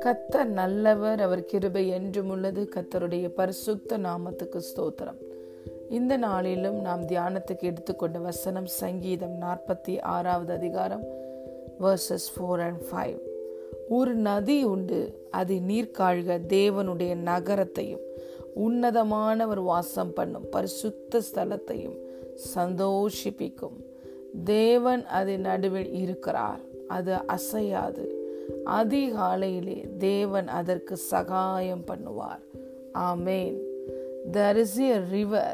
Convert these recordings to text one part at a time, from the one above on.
கத்தர் நல்லவர் அவர் கிருபை என்றும் உள்ளது. கத்தருடைய பரிசுத்த நாமத்துக்கு ஸ்தோத்திரம். இந்த நாளிலும் நாம் தியானத்துக்கு எடுத்துக்கொண்ட வசனம் சங்கீதம் நாற்பத்தி ஆறாவது அதிகாரம் வர்சஸ் ஃபோர் அண்ட் ஃபைவ் ஒரு நதி உண்டு அது நீர்காழ்க தேவனுடைய நகரத்தையும் உன்னதமானவர் வாசம் பண்ணும் பரிசுத்த ஸ்தலத்தையும் சந்தோஷிப்பிக்கும். தேவன் அதன் நடுவில் இருக்கிறார் அது அசையாது அதிகாலையிலே தேவன் அதற்கு சகாயம் பண்ணுவார் ஆமேன் there is a river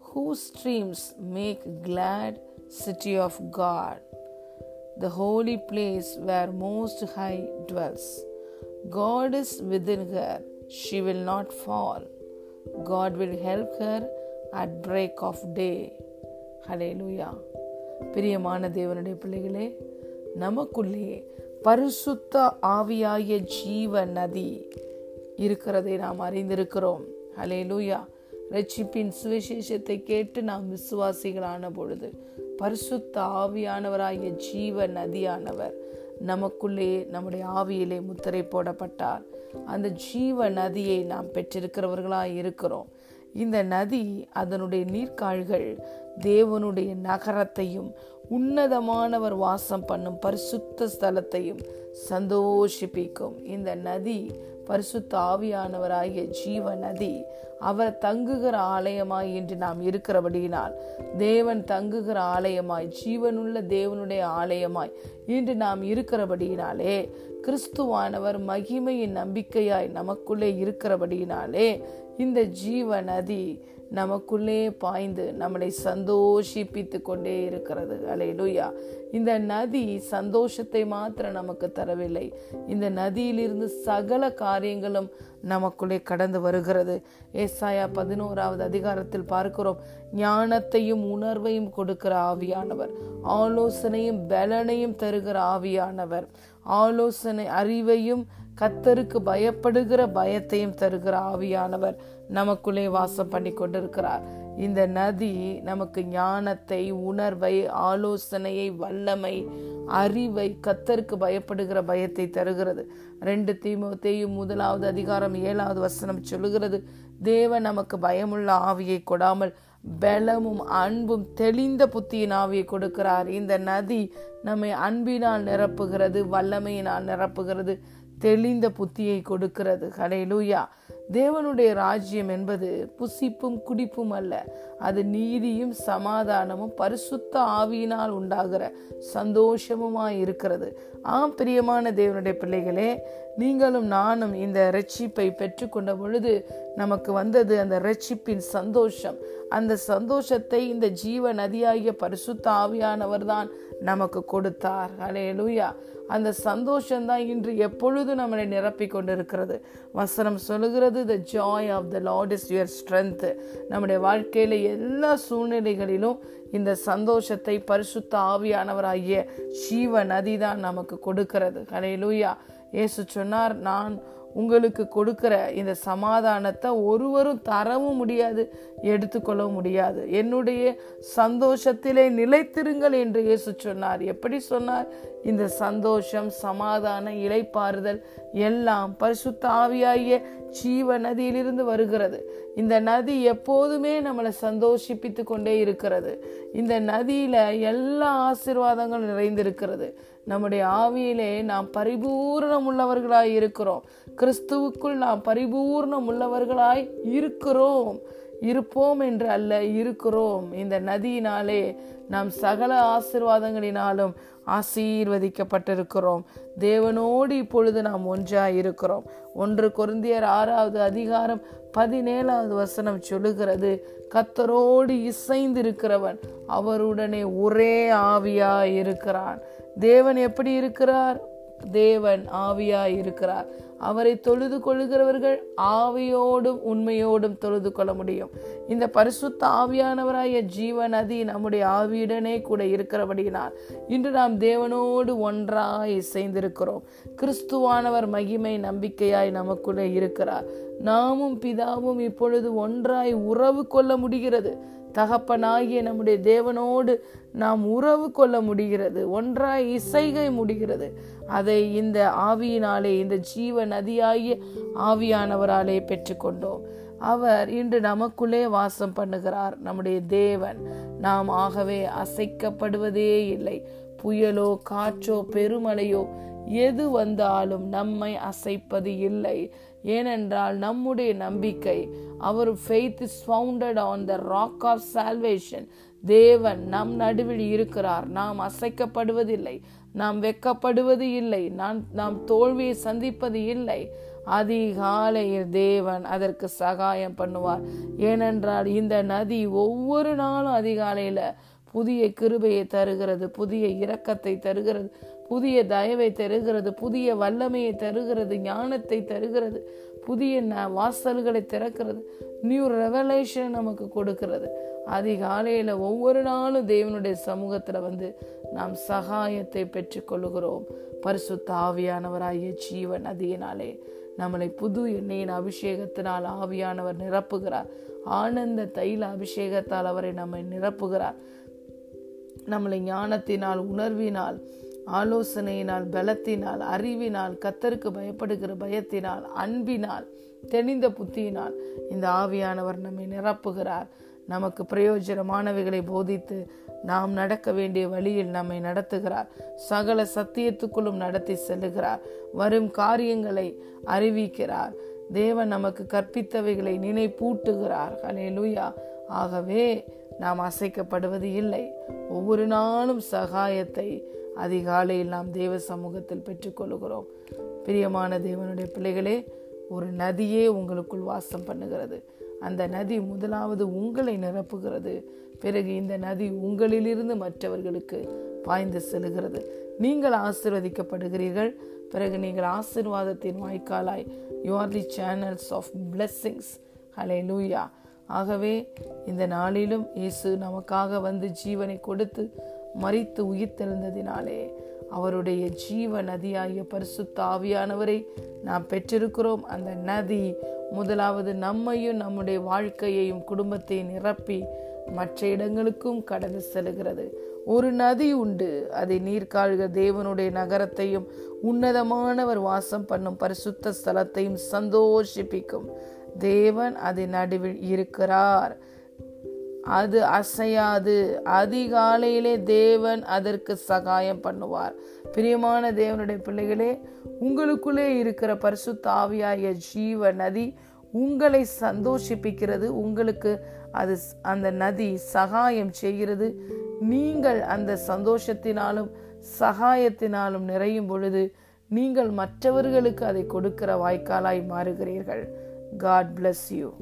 whose streams make glad city of God, the holy place where Most High dwells. God is within her, she will not fall. God will help her at break of day. ஹலேலூயா பிரியமான தேவனுடைய பிள்ளைகளே நமக்குள்ளே பரிசுத்த ஆவியாய ஜீவ நதி இருக்கிறதை நாம் அறிந்திருக்கிறோம். ஹலேலூயா ரட்சிப்பின் சுவிசேஷத்தை கேட்டு நாம் விசுவாசிகளான பொழுது பரிசுத்த ஆவியானவராகிய ஜீவ நதியானவர் நமக்குள்ளே நம்முடைய ஆவியிலே முத்திரை போடப்பட்டார். அந்த ஜீவ நதியை நாம் பெற்றிருக்கிறவர்களாக இருக்கிறோம் இந்த நதி அதனுடைய நீர்க்கால்கள் தேவனுடைய நகரத்தையும் உன்னதமானவர் வாசம் பண்ணும் பரிசுத்த ஸ்தலத்தையும் சந்தோஷிப்பிக்கும். இந்த நதி பரிசுத்த ஆவியானவராகிய ஜீவ நதி அவர் தங்குகிற ஆலயமாய் இன்று நாம் இருக்கிறபடியினால் தேவன் தங்குகிற ஆலயமாய் ஜீவனுள்ள தேவனுடைய ஆலயமாய் இன்று நாம் இருக்கிறபடியினாலே கிறிஸ்துவானவர் மகிமையின் நம்பிக்கையாய் நமக்குள்ளே இருக்கிறபடியினாலே இந்த ஜீவ நதி நமக்குள்ளே பாய்ந்து நம்மளை சந்தோஷிப்பித்து கொண்டே இருக்கிறது. அலையலுயா இந்த நதி சந்தோஷத்தை மாத்திரம் நமக்கு தரவில்லை. இந்த நதியிலிருந்து சகல காரியங்களும் நமக்குள்ளே கடந்து வருகிறது. ஏசாயா பதினோராவது அதிகாரத்தில் பார்க்கிறோம். ஞானத்தையும் உணர்வையும் கொடுக்கிற ஆவியானவர். ஆலோசனையும் பலனையும் தருகிற ஆவியானவர். ஆலோசனை அறிவையும் கத்தருக்கு பயப்படுகிற பயத்தையும் தருகிற ஆவியானவர். நமக்குள்ளே வாசம் பண்ணி கொண்டிருக்கிறார். இந்த நதி நமக்கு ஞானத்தை உணர்வை ஆலோசனையை வல்லமை அறிவை கத்தருக்கு பயப்படுகிற பயத்தை தருகிறது. ரெண்டு தீமத்தையும் முதலாவது அதிகாரம் ஏழாவது வசனம் சொல்லுகிறது தேவன் நமக்கு பயமுள்ள ஆவியை கொடாமல் பலமும் அன்பும் தெளிந்த புத்தியின் ஆவியை கொடுக்கிறார். இந்த நதி நம்மை அன்பினால் நிரப்புகிறது வல்லமையினால் நிரப்புகிறது. தெளிந்த புத்தியை கொடுக்கிறது. ஹலேலூயா தேவனுடைய ராஜ்யம் என்பது புசிப்பும் குடிப்பும் அல்ல. அது நீதியும் சமாதானமும் பரிசுத்த ஆவியினால் உண்டாகிற சந்தோஷமுமாய் இருக்கிறது. ஆம் பிரியமான தேவனுடைய பிள்ளைகளே நீங்களும் நானும் இந்த ரட்சிப்பை பெற்றுக்கொண்ட பொழுது நமக்கு வந்தது அந்த ரட்சிப்பின் சந்தோஷம். அந்த சந்தோஷத்தை இந்த ஜீவ நதியாகிய பரிசுத்த ஆவியானவர் தான் நமக்கு கொடுத்தார். அலே லூயா அந்த சந்தோஷம்தான் இன்று எப்பொழுது நம்மளை நிரப்பி கொண்டிருக்கிறது. வசனம் சொல்லுகிறது the joy of the Lord is your strength நம்முடைய வாழ்க்கையில் எல்லா சூழ்நிலைகளிலும் இந்த சந்தோஷத்தை பரிசுத்த ஆவியானவராகிய ஜீவ நதி தான் நமக்கு கொடுக்கிறது. கலையிலூயா இயேசு சொன்னார் நான் உங்களுக்கு கொடுக்குற இந்த சமாதானத்தை ஒருவரும் தரவும் முடியாது எடுத்துக்கொள்ளவும் முடியாது. என்னுடைய சந்தோஷத்திலே நிலைத்திருங்கள் என்று இயேசு சொன்னார். எப்படி சொன்னார்? இந்த சந்தோஷம் சமாதான இலைப்பாறுதல் எல்லாம் பரிசுத்த ஆவியாகிய ஜீவ நதியிலிருந்து வருகிறது. இந்த நதி எப்போதுமே நம்மளை சந்தோஷிப்பித்து கொண்டே இருக்கிறது. இந்த நதியில எல்லா ஆசிர்வாதங்களும் நிறைந்திருக்கிறது. நம்முடைய ஆவியிலே நாம் பரிபூர்ணம் உள்ளவர்களாய் இருக்கிறோம். கிறிஸ்துவுக்குள் நாம் பரிபூர்ணம் உள்ளவர்களாய் இருக்கிறோம். இருப்போம் என்று அல்ல இருக்கிறோம். இந்த நதியினாலே நாம் சகல ஆசிர்வாதங்களினாலும் ஆசீர்வதிக்கப்பட்டிருக்கிறோம். தேவனோடு இப்பொழுது நாம் ஒன்றாய் இருக்கிறோம். ஒன்று குருந்தியர் ஆறாவது அதிகாரம் பதினேழாவது வசனம் சொல்லுகிறது கத்தரோடு இசைந்திருக்கிறவன் அவருடனே ஒரே ஆவியாய் இருக்கிறான். தேவன் எப்படி இருக்கிறார்? தேவன் ஆவியாய் இருக்கிறார். அவரை தொழுது கொள்கிறவர்கள் ஆவியோடும் உண்மையோடும் தொழுது கொள்ள முடியும். இந்த பரிசுத்த ஆவியானவராய ஜீவ நதி நம்முடைய ஆவியுடனே கூட இருக்கிறபடியினால் இன்று நாம் தேவனோடு ஒன்றாய் இசைந்திருக்கிறோம். கிறிஸ்துவானவர் மகிமை நம்பிக்கையாய் நமக்குள்ளே இருக்கிறார். நாமும் பிதாவும் இப்பொழுது ஒன்றாய் உறவு கொள்ள முடிகிறது. தகப்பனாகிய நம்முடைய தேவனோடு நாம் உறவு கொள்ள முடிகிறது. ஒன்றாய் இசைகை முடிகிறது. அதை இந்த ஆவியினாலே இந்த ஜீவ நதியாகிய ஆவியானவராலே பெற்றுக்கொண்டோம். அவர் இன்று நமக்குள்ளே வாசம் பண்ணுகிறார். நம்முடைய தேவன் நாம் ஆகவே அசைக்கப்படுவதே இல்லை. புயலோ காற்றோ பெருமழையோ எது வந்தாலும் நம்மை அசைப்பது இல்லை. ஏனென்றால் நம்முடைய நம்பிக்கை அவர் faith is founded on the rock of salvation தேவன் நம் நடுவில் இருக்கிறார். நாம் அசைக்கப்படுவதில்லை நாம் வெக்கப்படுவது இல்லை நான் நாம் தோல்வியை சந்திப்பது இல்லை. அதிகாலையில் தேவன் அதற்கு சகாயம் பண்ணுவார். ஏனென்றால் இந்த நதி ஒவ்வொரு நாளும் அதிகாலையில புதிய கிருபையை தருகிறது புதிய இரக்கத்தை தருகிறது. புதிய தயவை தருகிறது புதிய வல்லமையை தருகிறது ஞானத்தை தருகிறது புதிய ந வாசல்களை திறக்கிறது நியூ ரெவலேஷன் நமக்கு கொடுக்கிறது. அதிகாலையில் ஒவ்வொரு நாளும் தேவனுடைய சமூகத்தில் வந்து நாம் சகாயத்தை பெற்றுக்கொள்கிறோம் பரிசு தாவியானவராகிய ஜீவன் அதியினாலே நம்மளை புது எண்ணெயின் அபிஷேகத்தினால் ஆவியானவர் நிரப்புகிறார். ஆனந்த தைல அபிஷேகத்தால் அவரை நம்மை நிரப்புகிறார். நம்மளை ஞானத்தினால் உணர்வினால் ஆலோசனையினால் பலத்தினால் அறிவினால் கத்தருக்கு பயப்படுகிற பயத்தினால் அன்பினால் தெளிந்த புத்தியினால் இந்த ஆவியானவர் நம்மை நிரப்புகிறார். நமக்கு பிரயோஜனமானவைகளை போதித்து நாம் நடக்க வேண்டிய வழியில் நம்மை நடத்துகிறார். சகல சத்தியத்துக்குள்ளும் நடத்தி செல்லுகிறார். வரும் காரியங்களை அறிவிக்கிறார். தேவன் நமக்கு கற்பித்தவைகளை நினைப்பூட்டுகிறார். ஹலே லூயா ஆகவே நாம் அசைக்கப்படுவது இல்லை. ஒவ்வொரு நாளும் சகாயத்தை அதிகாலையில் நாம் தேவ சமூகத்தில் பெற்றுக்கொள்கிறோம் பிரியமான தேவனுடைய பிள்ளைகளே ஒரு நதியே உங்களுக்குள் வாசம் பண்ணுகிறது. அந்த நதி முதலாவது உங்களை நிரப்புகிறது. பிறகு இந்த நதி உங்களிலிருந்து மற்றவர்களுக்கு பாய்ந்து செல்கிறது நீங்கள் ஆசிர்வதிக்கப்படுகிறீர்கள். பிறகு நீங்கள் ஆசிர்வாதத்தின் வாய்க்காலாய் you are the channels of blessings ஹலே லூயா ஆகவே இந்த நாளிலும் இயேசு நமக்காக வந்து ஜீவனை கொடுத்து மறித்து உயிர்த்தெழுந்ததினாலே அவருடைய ஜீவ நதியாகிய பரிசுத்த ஆவியானவரை நாம் பெற்றிருக்கிறோம். அந்த நதி முதலாவது நம்மையும் நம்முடைய வாழ்க்கையையும் குடும்பத்தையும் நிரப்பி மற்ற இடங்களுக்கும் கடந்து செல்கிறது. ஒரு நதி உண்டு. அதை நீர்காழ்க தேவனுடைய நகரத்தையும் உன்னதமானவர் வாசம் பண்ணும் பரிசுத்த ஸ்தலத்தையும் சந்தோஷிப்பிக்கும். தேவன் அதன் நடுவில் இருக்கிறார். அது அசையாது. அதிகாலையிலே தேவன் அதற்கு சகாயம் பண்ணுவார். பிரியமான தேவனுடைய பிள்ளைகளே உங்களுக்குள்ளே இருக்கிற பரிசுத்தாவியாய ஜீவ நதி உங்களை சந்தோஷிப்பிக்கிறது. உங்களுக்கு அது அந்த நதி சகாயம் செய்கிறது. நீங்கள் அந்த சந்தோஷத்தினாலும் சகாயத்தினாலும் நிறையும் பொழுது நீங்கள் மற்றவர்களுக்கு அதை கொடுக்கிற வாய்க்காலாய் மாறுகிறீர்கள். God bless you